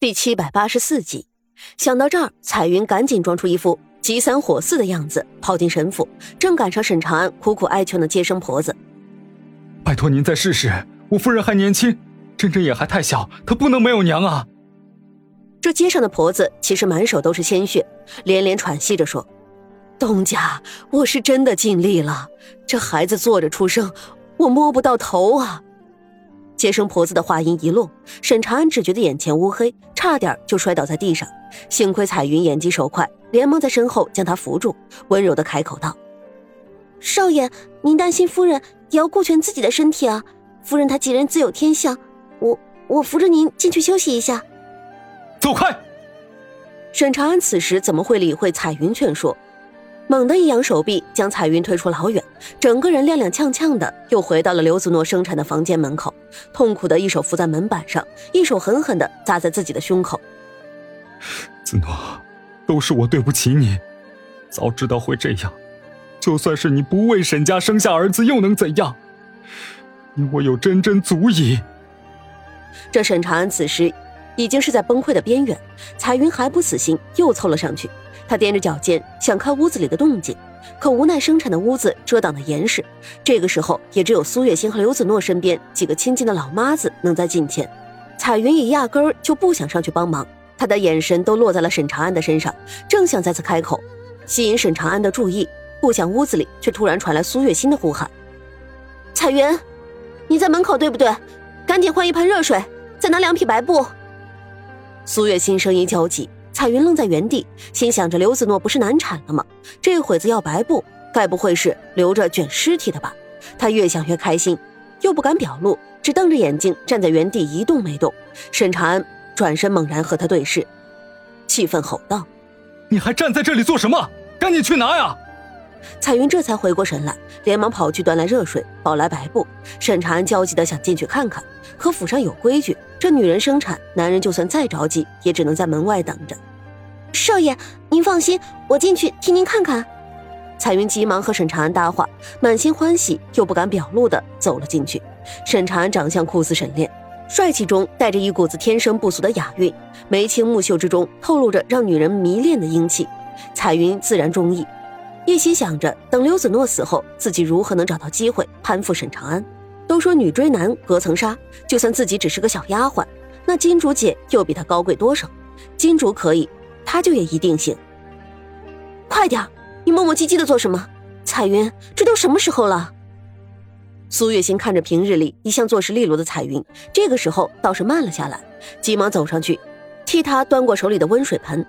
第七百八十四集，想到这儿，彩云赶紧装出一副急三火四的样子，跑进沈府，正赶上沈长安苦苦哀求的接生婆子：“拜托您再试试，我夫人还年轻，珍珍也还太小，她不能没有娘啊。”这街上的婆子其实满手都是鲜血，连连喘息着说：“东家，我是真的尽力了，这孩子坐着出生，我摸不到头啊。”接生婆子的话音一落，沈长安只觉得眼前乌黑，差点就摔倒在地上。幸亏彩云眼疾手快，连忙在身后将他扶住，温柔的开口道：“少爷，您担心夫人，也要顾全自己的身体啊。夫人她吉人自有天相，我我扶着您进去休息一下。”走开！沈长安此时怎么会理会彩云劝说？猛地一扬手臂，将彩云推出老远，整个人踉踉跄跄的又回到了刘子诺生产的房间门口，痛苦的一手扶在门板上，一手狠狠的砸在自己的胸口。子诺，都是我对不起你，早知道会这样，就算是你不为沈家生下儿子又能怎样？你我有真真足矣。这沈长安此时已经是在崩溃的边缘，彩云还不死心，又凑了上去。他踮着脚尖想看屋子里的动静，可无奈生产的屋子遮挡的严实。这个时候，也只有苏月心和刘子诺身边几个亲近的老妈子能在近前。彩云也压根儿就不想上去帮忙，她的眼神都落在了沈长安的身上，正想再次开口，吸引沈长安的注意，不想屋子里却突然传来苏月心的呼喊：“彩云，你在门口对不对？赶紧换一盆热水，再拿两匹白布。”苏月心声音焦急。彩云愣在原地，心想着刘子诺不是难产了吗？这会子要白布，该不会是留着卷尸体的吧？他越想越开心，又不敢表露，只瞪着眼睛站在原地一动没动。沈长安转身猛然和他对视，气愤吼道：“你还站在这里做什么？赶紧去拿呀！”彩云这才回过神来，连忙跑去端来热水，抱来白布。沈长安焦急的想进去看看，可府上有规矩，这女人生产，男人就算再着急，也只能在门外等着。少爷，您放心，我进去替您看看。彩云急忙和沈长安搭话，满心欢喜又不敢表露的走了进去。沈长安长相酷似沈炼，帅气中带着一股子天生不俗的雅韵，眉清目秀之中透露着让女人迷恋的英气。彩云自然中意。一心想着等刘子诺死后，自己如何能找到机会攀附沈长安。都说女追男隔层纱，就算自己只是个小丫鬟，那金主姐又比她高贵多少？金主可以，他就也一定行。快点，你磨磨唧唧的做什么？彩云，这都什么时候了？苏月心看着平日里一向做事利落的彩云，这个时候倒是慢了下来，急忙走上去，替她端过手里的温水盆。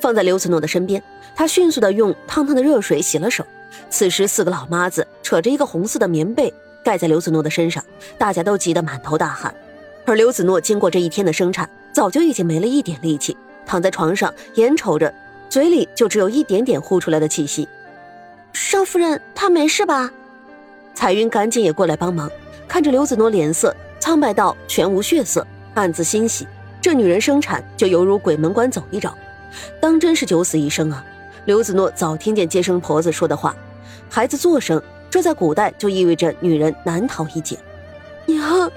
放在刘子诺的身边，他迅速的用烫烫的热水洗了手。此时，四个老妈子扯着一个红色的棉被盖在刘子诺的身上，大家都急得满头大汗。而刘子诺经过这一天的生产，早就已经没了一点力气，躺在床上，眼瞅着，嘴里就只有一点点呼出来的气息。少夫人，她没事吧？彩云赶紧也过来帮忙，看着刘子诺脸色苍白到全无血色，暗自欣喜。这女人生产就犹如鬼门关走一遭。当真是九死一生啊！刘子诺早听见接生婆子说的话，孩子做生，这在古代就意味着女人难逃一劫。娘，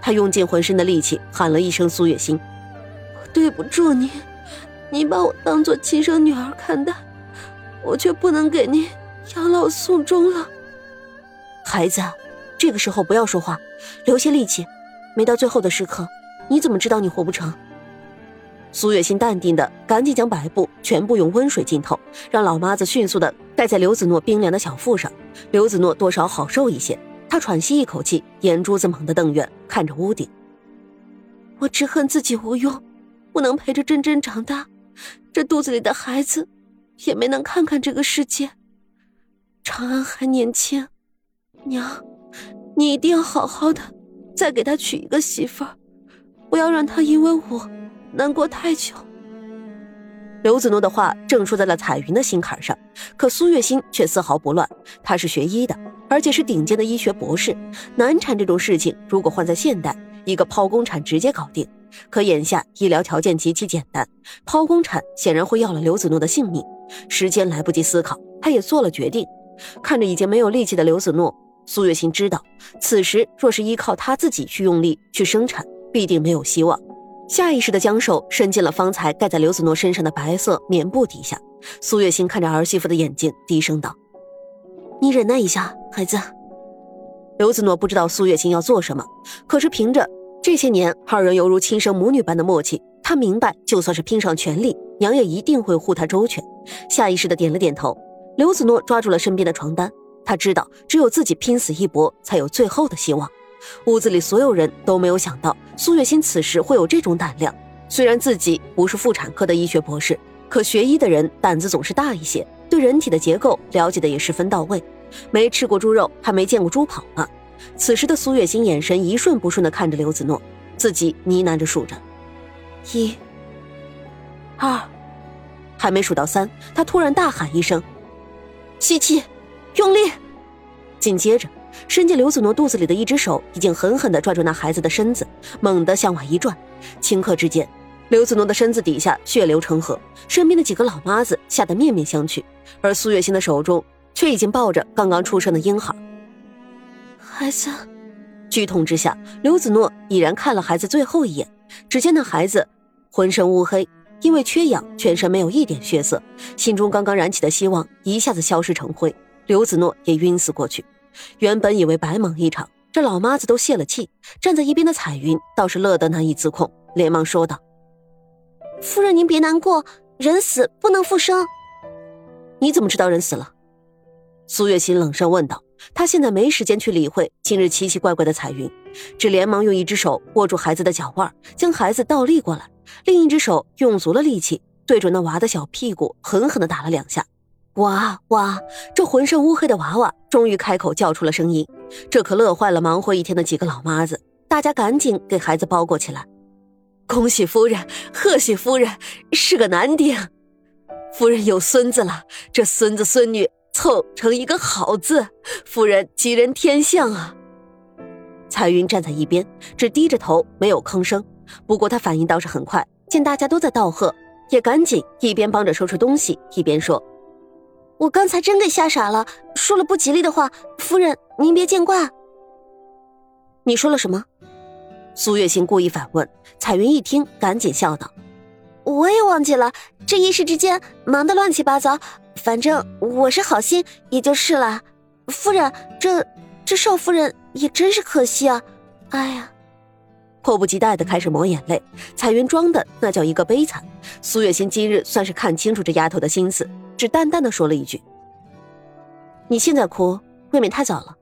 他用尽浑身的力气喊了一声苏月心：“对不住您，您把我当做亲生女儿看待，我却不能给您养老送终了。”孩子，这个时候不要说话，留些力气，没到最后的时刻，你怎么知道你活不成？苏月心淡定的赶紧将白布全部用温水浸透，让老妈子迅速的盖在刘子诺冰凉的小腹上。刘子诺多少好受一些，他喘息一口气，眼珠子猛地瞪圆，看着屋顶。我只恨自己无用，不能陪着珍珍长大，这肚子里的孩子也没能看看这个世界。长安还年轻，娘，你一定要好好的，再给他娶一个媳妇儿，不要让他因为我。难过太久。刘子诺的话正说在了彩云的心坎上，可苏月心却丝毫不乱。她是学医的，而且是顶尖的医学博士。难产这种事情，如果换在现代，一个剖宫产直接搞定。可眼下医疗条件极其简单，剖宫产显然会要了刘子诺的性命。时间来不及思考，他也做了决定。看着已经没有力气的刘子诺，苏月心知道，此时若是依靠他自己去用力去生产，必定没有希望。下意识的将手伸进了方才盖在刘子诺身上的白色棉布底下。苏月心看着儿媳妇的眼睛，低声道：“你忍耐一下，孩子。”刘子诺不知道苏月心要做什么，可是凭着这些年二人犹如亲生母女般的默契，他明白，就算是拼上全力，娘也一定会护他周全。下意识的点了点头。刘子诺抓住了身边的床单，他知道只有自己拼死一搏，才有最后的希望。屋子里所有人都没有想到苏月心此时会有这种胆量。虽然自己不是妇产科的医学博士，可学医的人胆子总是大一些，对人体的结构了解的也十分到位。没吃过猪肉，还没见过猪跑呢。此时的苏月心眼神一瞬不瞬的看着刘子诺，自己呢喃着数着：一、二，还没数到三，他突然大喊一声：“吸气，用力！”紧接着。伸进刘子诺肚子里的一只手已经狠狠的拽住那孩子的身子，猛地向外一转，顷刻之间，刘子诺的身子底下血流成河，身边的几个老妈子吓得面面相觑，而苏月心的手中却已经抱着刚刚出生的婴孩。孩子，剧痛之下，刘子诺已然看了孩子最后一眼，只见那孩子浑身乌黑，因为缺氧，全身没有一点血色，心中刚刚燃起的希望一下子消失成灰，刘子诺也晕死过去。原本以为白忙一场，这老妈子都泄了气。站在一边的彩云倒是乐得难以自控，连忙说道：“夫人，您别难过，人死不能复生。你怎么知道人死了？”苏月心冷声问道。她现在没时间去理会今日奇奇怪怪的彩云，只连忙用一只手握住孩子的脚腕，将孩子倒立过来，另一只手用足了力气，对准那娃的小屁股狠狠地打了两下。哇哇！这浑身乌黑的娃娃终于开口叫出了声音，这可乐坏了忙活一天的几个老妈子。大家赶紧给孩子包裹起来。恭喜夫人，贺喜夫人，是个男丁。夫人有孙子了，这孙子孙女凑成一个好字，夫人吉人天相啊！彩云站在一边，只低着头没有吭声。不过她反应倒是很快，见大家都在道贺，也赶紧一边帮着收拾东西，一边说。我刚才真给吓傻了，说了不吉利的话，夫人您别见怪。你说了什么？苏月心故意反问。彩云一听，赶紧笑道：“我也忘记了，这一时之间忙得乱七八糟。反正我是好心，也就是了。夫人，这这少夫人也真是可惜啊！哎呀。”迫不及待的开始抹眼泪，彩云装的那叫一个悲惨。苏月心今日算是看清楚这丫头的心思，只淡淡的说了一句：“你现在哭，未免太早了。”